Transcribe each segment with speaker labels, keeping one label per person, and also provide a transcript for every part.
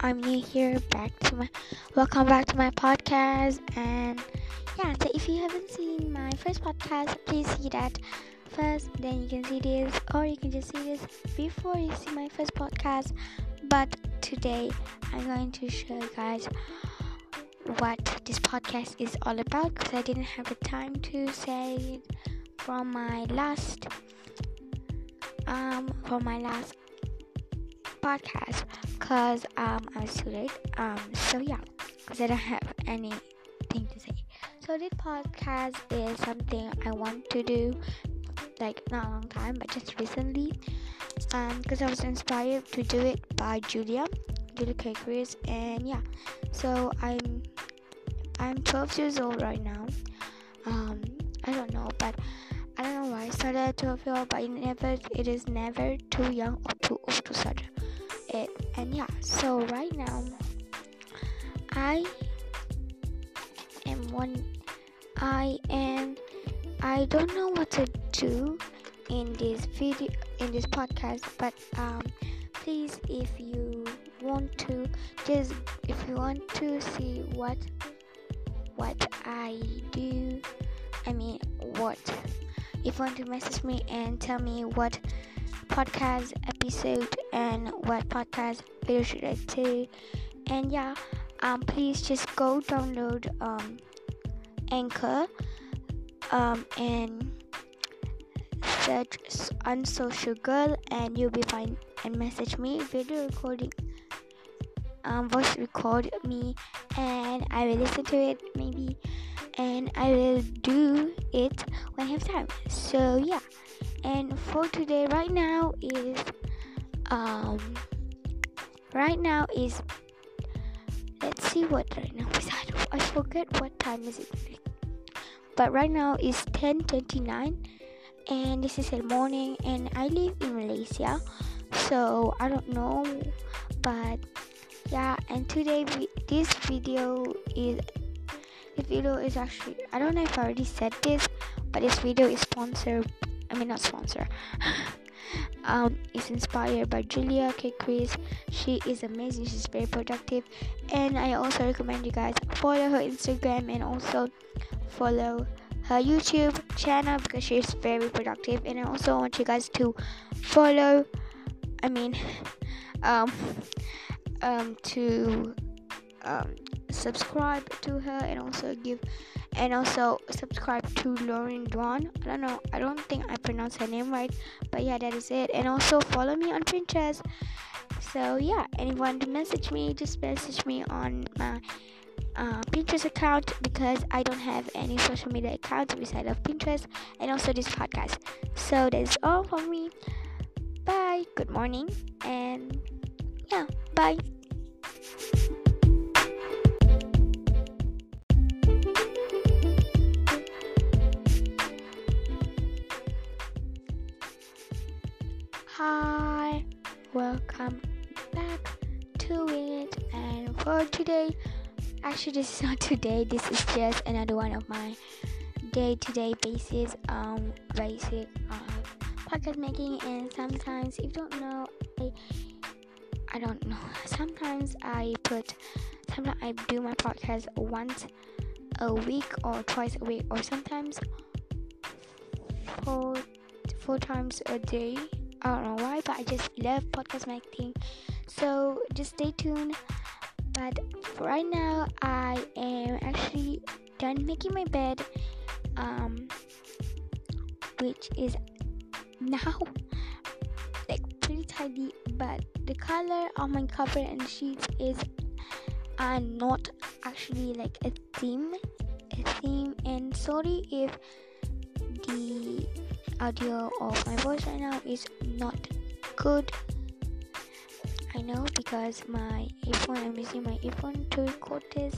Speaker 1: I'm new here. Back to my welcome back to my podcast. And yeah, so if you haven't seen my first podcast, please see that first. Then you can see this, or you can just see this before you see my first podcast. But today, I'm going to show you guys what this podcast is all about because I didn't have the time to say it from my last um from my last podcast because um I was too late. Um so yeah, because I don't have anything to say. So this podcast is something I want to do like not a long time but just recently. Um because I was inspired to do it by Julia, Julia K. Chris and yeah. So I'm I'm 12 years old right now. Um I don't know but I don't know why I started at 12 years old, but it never it is never too young or too and yeah so right now i am one i am i don't know what to do in this video in this podcast but um please if you want to just if you want to see what what i do i mean what if you want to message me and tell me what podcast episode and what podcast video should I do. And yeah, um, please just go download um, Anchor um, and search Unsocial Girl and you'll be fine. And message me, video recording, um, voice record me, and I will listen to it maybe, and I will do it when I have time. So yeah and for today right now is um right now is let's see what right now is I, I forget what time is it but right now is 10:29 and this is the morning and I live in Malaysia so I don't know but yeah and today we, this video is this video is actually I don't know if I already said this but this video is sponsored I mean not sponsor. um, it's inspired by Julia K. Chris. She is amazing. She's very productive, and I also recommend you guys follow her Instagram and also follow her YouTube channel because she's very productive. And I also want you guys to follow. I mean, um, um, to um, subscribe to her and also give and also subscribe to Lauren Dawn. I don't know, I don't think I pronounced her name right, but yeah, that is it. And also follow me on Pinterest. So yeah, anyone to message me, just message me on my uh, Pinterest account because I don't have any social media accounts besides of Pinterest and also this podcast. So that is all from me. Bye. Good morning and yeah, bye. Hi, welcome back to it. And for today, actually, this is not today. This is just another one of my day-to-day basis, um, basic uh, podcast making. And sometimes, if you don't know, I, I don't know. Sometimes I put, sometimes I do my podcast once a week or twice a week, or sometimes four four times a day I don't know why, but I just love podcast making. So just stay tuned. But right now, I am actually done making my bed, um, which is now like pretty tidy. But the color of my cover and sheets is uh, not actually like a theme, a theme. And sorry if the audio of my voice right now is not good. I know because my earphone, I'm using my earphone to record this,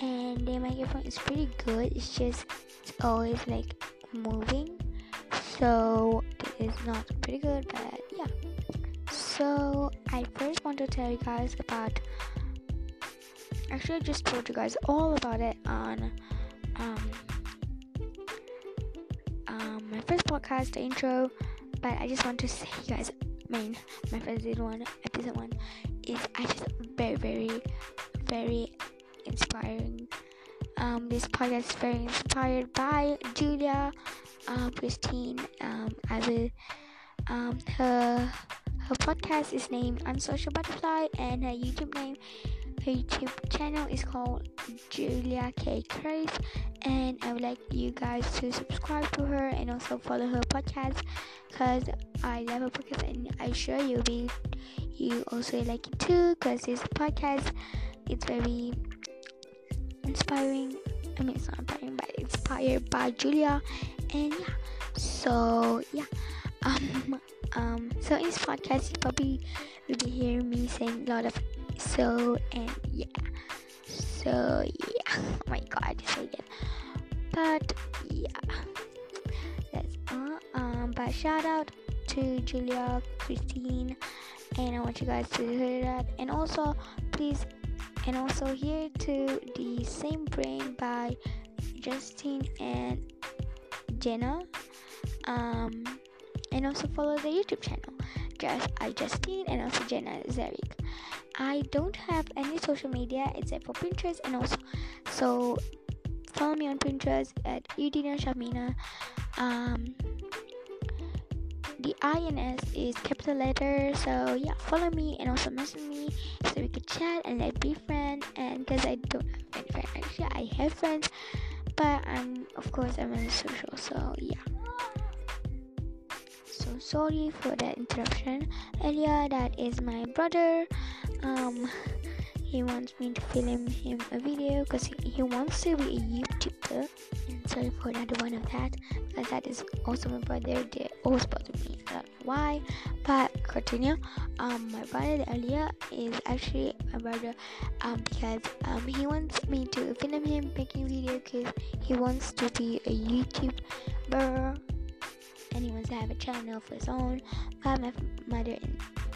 Speaker 1: and then my earphone is pretty good. It's just it's always like moving, so it is not pretty good. But yeah, so I first want to tell you guys about. Actually, I just told you guys all about it on um, my first podcast, the intro, but I just want to say, you guys, mean, my first one, episode one, is just very very very inspiring. Um, this podcast is very inspired by Julia um, Christine. Um, I will um, her her podcast is named Unsocial Butterfly and her YouTube name YouTube channel is called Julia K. Grace and I would like you guys to subscribe to her and also follow her podcast because I love her podcast and I'm sure you'll be you also like it too because this podcast it's very inspiring I mean it's not inspiring but inspired by Julia and yeah so yeah um um so in this podcast you probably will be hearing me saying a lot of so and yeah. So yeah. Oh my god so yeah but yeah. That's all. Um but shout out to Julia Christine and I want you guys to hear that and also please and also here to the same brain by Justine and Jenna. Um and also follow the YouTube channel just I Justine and also Jenna Zarek I don't have any social media except for Pinterest and also so follow me on Pinterest at Udina Shamina um the INS is capital letter. So yeah, follow me and also message me so we could chat and like be friends. And because I don't have any friends, actually I have friends, but I'm of course I'm on social. So yeah. So sorry for that interruption. Earlier, that is my brother. Um, he wants me to film him a video because he, he wants to be a YouTuber. And sorry for another one of that because that is also my brother. They always bother me. I don't know why, but continue. Um, my brother earlier is actually my brother. Um, because um he wants me to film him making video because he wants to be a YouTuber wants to have a channel of his own. But my mother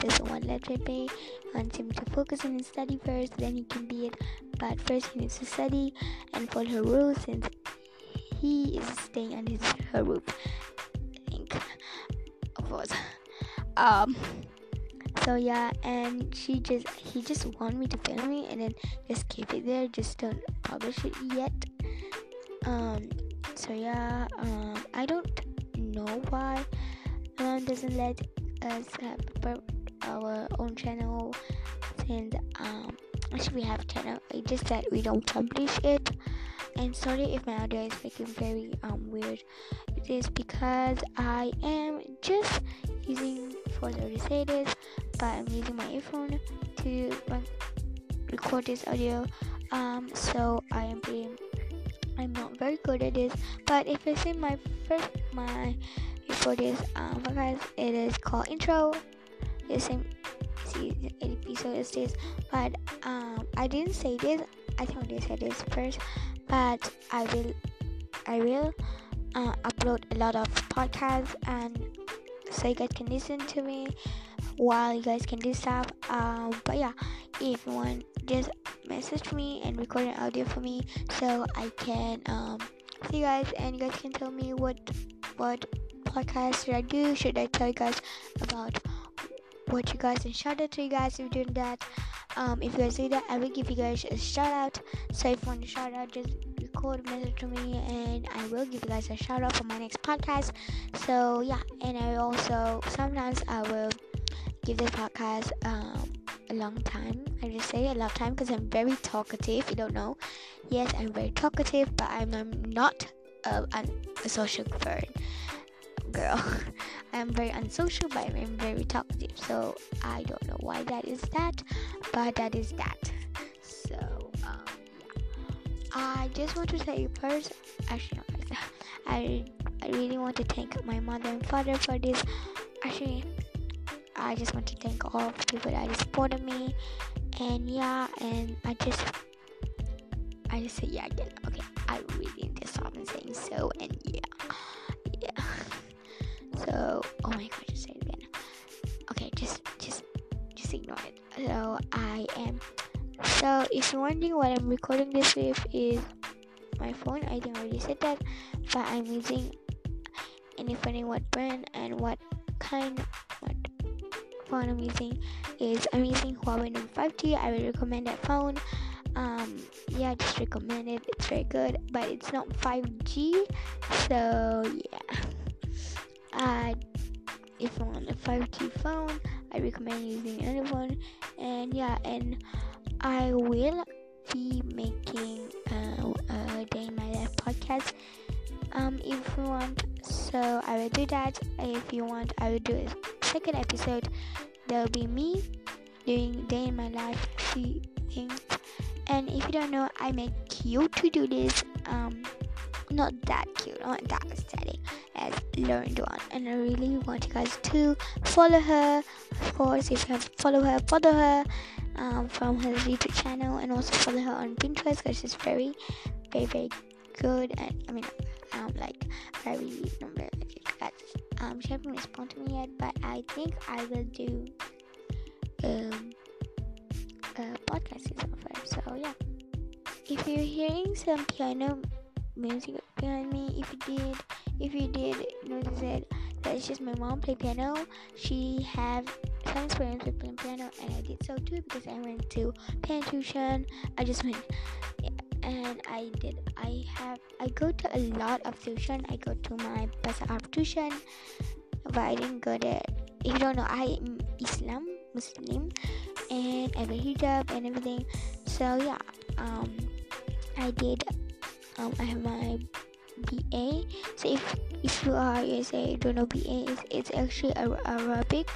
Speaker 1: doesn't want let it be. Wants him to focus on his study first, then he can be it. But first he needs to study and follow her rules since he is staying under his, her roof. I think, of course. Um. So yeah, and she just he just wanted me to film it and then just keep it there. Just don't publish it yet. Um. So yeah. Um. I don't know why mom doesn't let us have our own channel. Since um actually we have a channel it's just that we don't publish it. And sorry if my audio is making very um weird. It is because i am just using for the this but i'm using my iphone to record this audio. Um so i am being I'm not very good at this, but if you see my first my before this um guys, it is called intro. The same see episode as this, but um I didn't say this. I think I say this first, but I will I will uh, upload a lot of podcasts and so you guys can listen to me while you guys can do stuff. Um, but yeah, if you want, just message me and record an audio for me so I can um, see you guys and you guys can tell me what what podcast should I do? Should I tell you guys about what you guys and shout out to you guys if you're doing that? Um, if you guys do that, I will give you guys a shout out. So if you want to shout out, just record a message to me and I will give you guys a shout out for my next podcast. So yeah, and I also sometimes I will give this podcast um, a long time. I just say a long time because I'm very talkative. You don't know. Yes, I'm very talkative, but I'm, I'm not a, a social bird girl. I'm very unsocial, but I'm very talkative. So I don't know why that is that, but that is that. So um, yeah. I just want to say first. Actually, I I really want to thank my mother and father for this. Actually, I just want to thank all the people that supported me. And yeah, and I just I just say yeah again. Okay, I really need to stop and saying so and yeah. Yeah. So oh my god, just say it again. Okay, just just just ignore it. So I am so if you're wondering what I'm recording this with is my phone. I I already said that, but I'm using any funny what brand and what kind what phone I'm using is I'm using Huawei Note 5G. I would recommend that phone. Um, yeah, just recommend it. It's very good, but it's not 5G, so yeah. Uh, if you want a 5G phone, I recommend using another one. And yeah, and I will be making uh, a day in my life podcast. Um, if you want, so I will do that. If you want, I will do a second episode. There'll be me doing day in my life things. And if you don't know, I make cute to do this. Um, not that cute, not that aesthetic as Lauren Duan. And I really want you guys to follow her. Of course, if you have follow her, follow her um, from her YouTube channel and also follow her on Pinterest because she's very, very, very good. And I mean, um, like very number. Um, she hasn't responded to me yet, but I think I will do um a podcast of her. So yeah, if you're hearing some piano music behind me, if you did, if you did notice it, that's just my mom play piano. She have some experience with playing piano, and I did so too because I went to piano tuition. I just went, and I did. I have. I go to a lot of tuition. I go to my Bahasa Arab tuition, but I didn't go to. If you don't know, I am Islam Muslim, and I wear hijab and everything. So yeah, um, I did. Um, I have my BA. So if if you are you say don't know BA, it's actually Arabic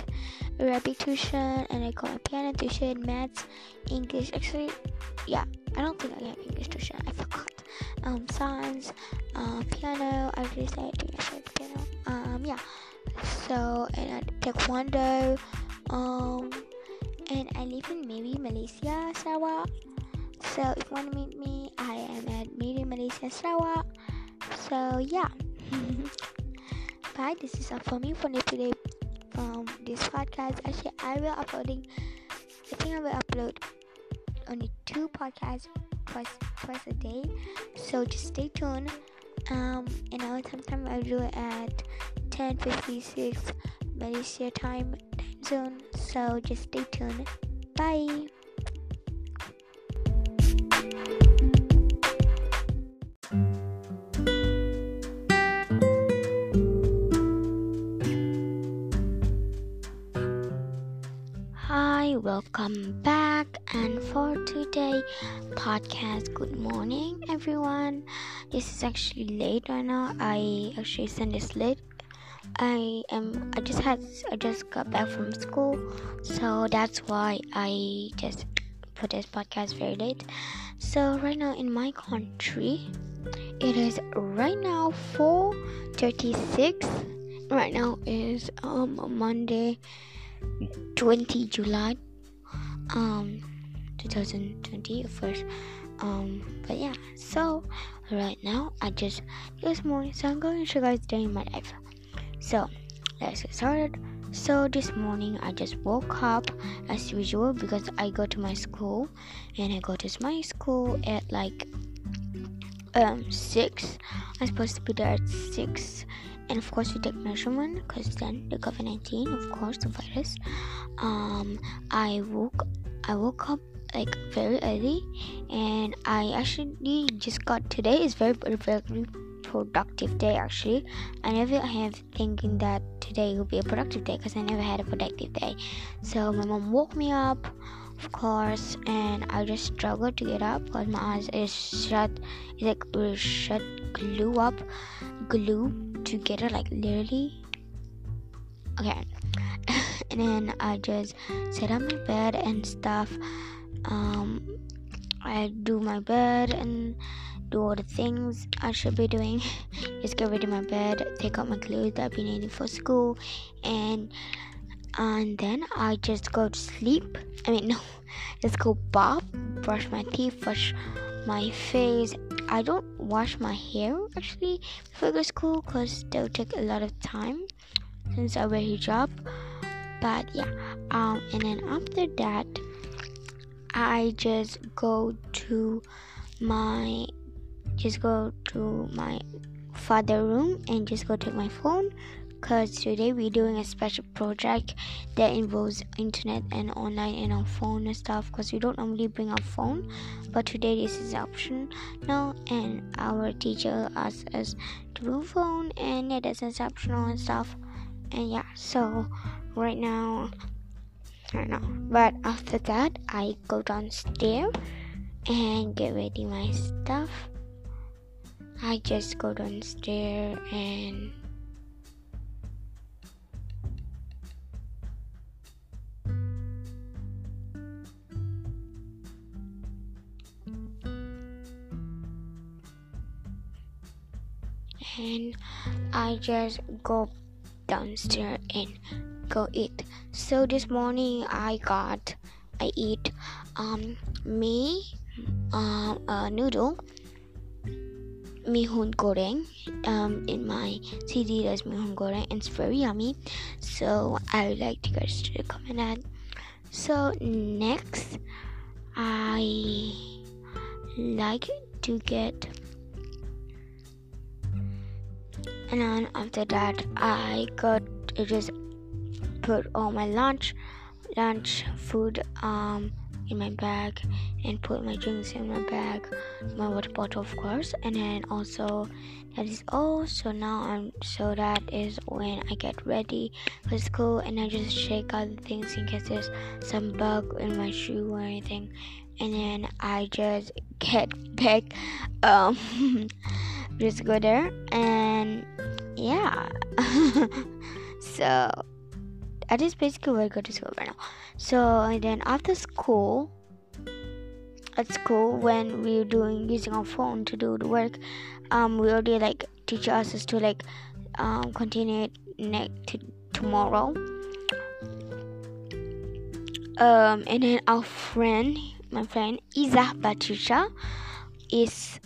Speaker 1: Arabic tuition, and I it piano tuition, maths, English. Actually, yeah, I don't think I have English tuition. I forgot. Um, science, uh, piano. I just I said piano. Um, yeah. So and uh, taekwondo. Um, and I live in maybe Malaysia, Sarawak. So if you want to meet me, I am at Maybe Malaysia, Sarawak. So yeah. Bye. This is all for me for today from this podcast. Actually, I will uploading. I think I will upload only two podcasts twice twice a day. So just stay tuned. Um, and I'll sometime I'll do it at 10:56 Malaysia time time zone. So just stay tuned. Bye. Welcome back and for today podcast good morning everyone. This is actually late right now. I actually sent this late. I am i just had i just got back from school so that's why i just put this podcast very late. So right now in my country it is right now 4:36 right now is um monday 20 July um 2020 of course. Um but yeah so right now i just this morning so i'm going to show you guys day in my life. So let's get started. So this morning i just woke up as usual because i go to my school and i go to my school at like um six. I'm supposed to be there at six. And of course we take measurement because then the covid-19 of course the virus. Um i woke i woke up like very early. And i actually just got today is very very productive day actually. I never have thinking that today will be a productive day because i never had a productive day. So my mom woke me up of course and i just struggled to get up because my eyes is shut it's like shut glue up glue together like literally? Okay. And then i just sit on my bed and stuff um i do my bed and do all the things i should be doing. Just get ready my bed take out my clothes that i've been needing for school and and then i just go to sleep. I mean no just go bath brush my teeth wash my face. I don't wash my hair actually before I go to school because they'll take a lot of time since I wear hijab. But yeah, um, and then after that, I just go to my just go to my father room and just go take my phone because today we're doing a special project that involves internet and online and our phone and stuff because we don't normally bring our phone but today this is option now and our teacher asked us to bring phone and yeah that's optional and stuff and yeah so right now I don't know but after that I go downstairs and get ready my stuff. I just go downstairs and and I just go downstairs and go eat. So this morning I got I eat um me um a noodle mihun goreng um in my CD there's mihun goreng it's very yummy so I would like to guys to comment that so next I like to get and then after that I got to just put all my lunch lunch food um in my bag and put my drinks in my bag my water bottle of course. And then also that is all. So now i'm so that is when i get ready for school and i just shake out the things in case there's some bug in my shoe or anything. And then i just get back um just go there and yeah so that is basically where I go to school right now. So and then after school, at school when we are doing using our phone to do the work, um, we already like teach us to like um continue it next to tomorrow. Um, and then our friend, my friend Iza Batisha, is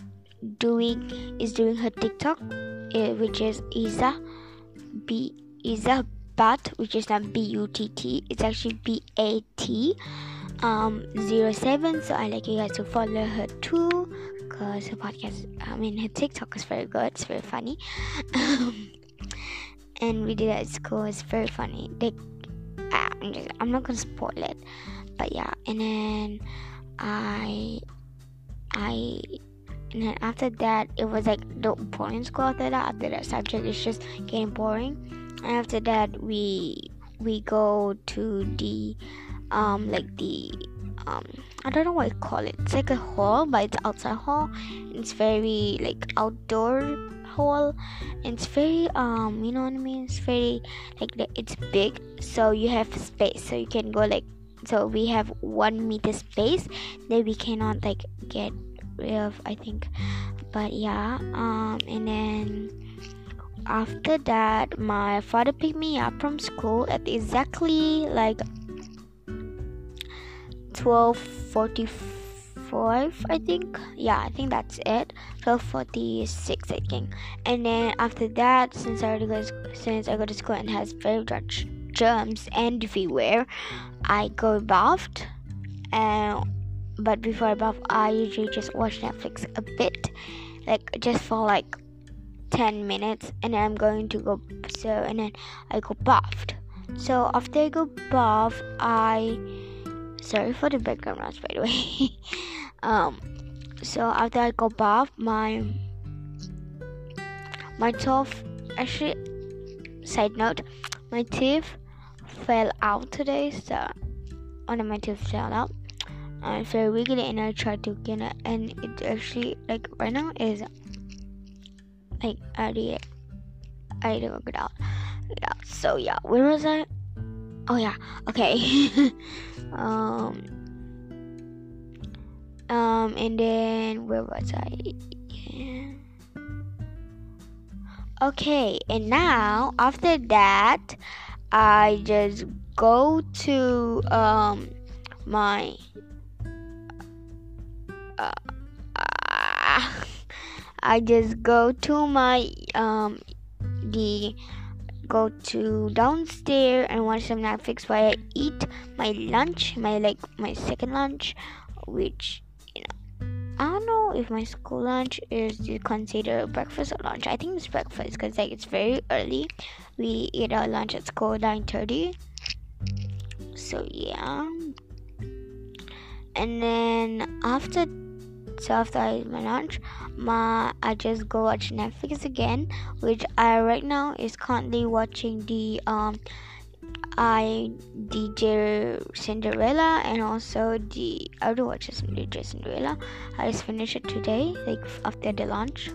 Speaker 1: doing is doing her TikTok, uh, which is Isa B Iza Bat, which is not B U T T. It's actually B A T um 07. So I like you guys to follow her too, cause her podcast, I mean her TikTok is very good. It's very funny. and we did at school. It's very funny. They, I'm, just, I'm not gonna spoil it, but yeah. And then I, I and then after that it was like the boring school after that after that subject is just getting boring and after that we we go to the um like the um I don't know what I call it. It's like a hall, but it's outside hall. It's very like outdoor hall. It's very um you know what I mean. It's very like it's big, so you have space, so you can go like so we have one meter space that we cannot like get of I think. But yeah um and then after that my father picked me up from school at exactly like 12:45 I think. Yeah I think that's it. 12:46 I think. And then after that since I already go since I go to school and has very much germs and everywhere I go bathed and but before I bath, I usually just watch Netflix a bit, like just for like 10 minutes, and then I'm going to go so, and then I go bathed. So after I go bath, I sorry for the background noise by the way. um, so after I go bath, my my tooth actually side note, my teeth fell out today, so one of my teeth fell out I feel wiggly and I tried to get it and it actually like right now is like I did I didn't get out. Out. So yeah, where was I? Oh yeah, okay. um um and then where was I? Yeah. Okay, and now after that I just go to um my I just go to my um the go to downstairs and watch some Netflix while I eat my lunch, my like my second lunch, which you know I don't know if my school lunch is considered breakfast or lunch. I think it's breakfast because like it's very early. We eat our lunch at school nine thirty. So yeah. And then after so after I eat my lunch, my I just go watch Netflix again, which I right now is currently watching the um I DJ Cinderella and also the I do watch DJ Cinderella. I just finished it today, like after the launch.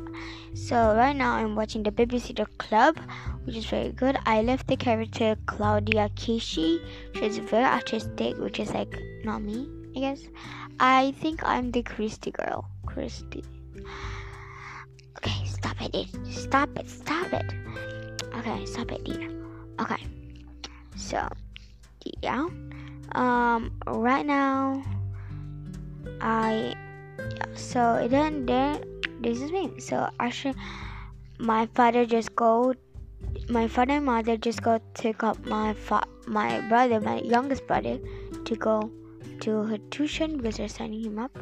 Speaker 1: So right now I'm watching the Babysitter Club, which is very good. I love the character Claudia Kishi. She's very artistic, which is like not me, I guess. I think I'm the Kristy girl. Kristy. Okay, stop it. Stop it. Stop it. Okay, stop it, Dina. Okay. So, yeah. Um, right now, I so then then this is me. So actually, my father just go. My father and mother just go take up my fa- my brother, my youngest brother, to go to her tuition because they're signing him up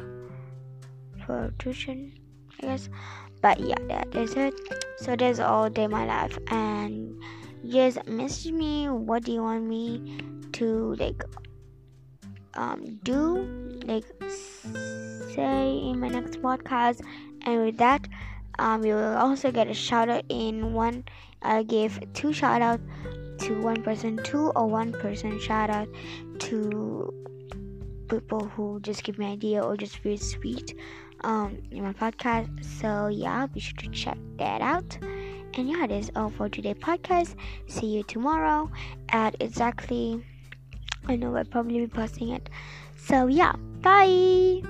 Speaker 1: for tuition, I guess. But yeah, that is it. So that's all day my life and just message me what do you want me to like um do like say in my next podcast and with that um you will also get a shout out in one i gave two shout out to one person two or one person shout out to people who just give me idea or just feel sweet um in my podcast so yeah be sure to check that out and yeah, that is all for today podcast. See you tomorrow at exactly. I know I'll probably be posting it. So yeah, bye.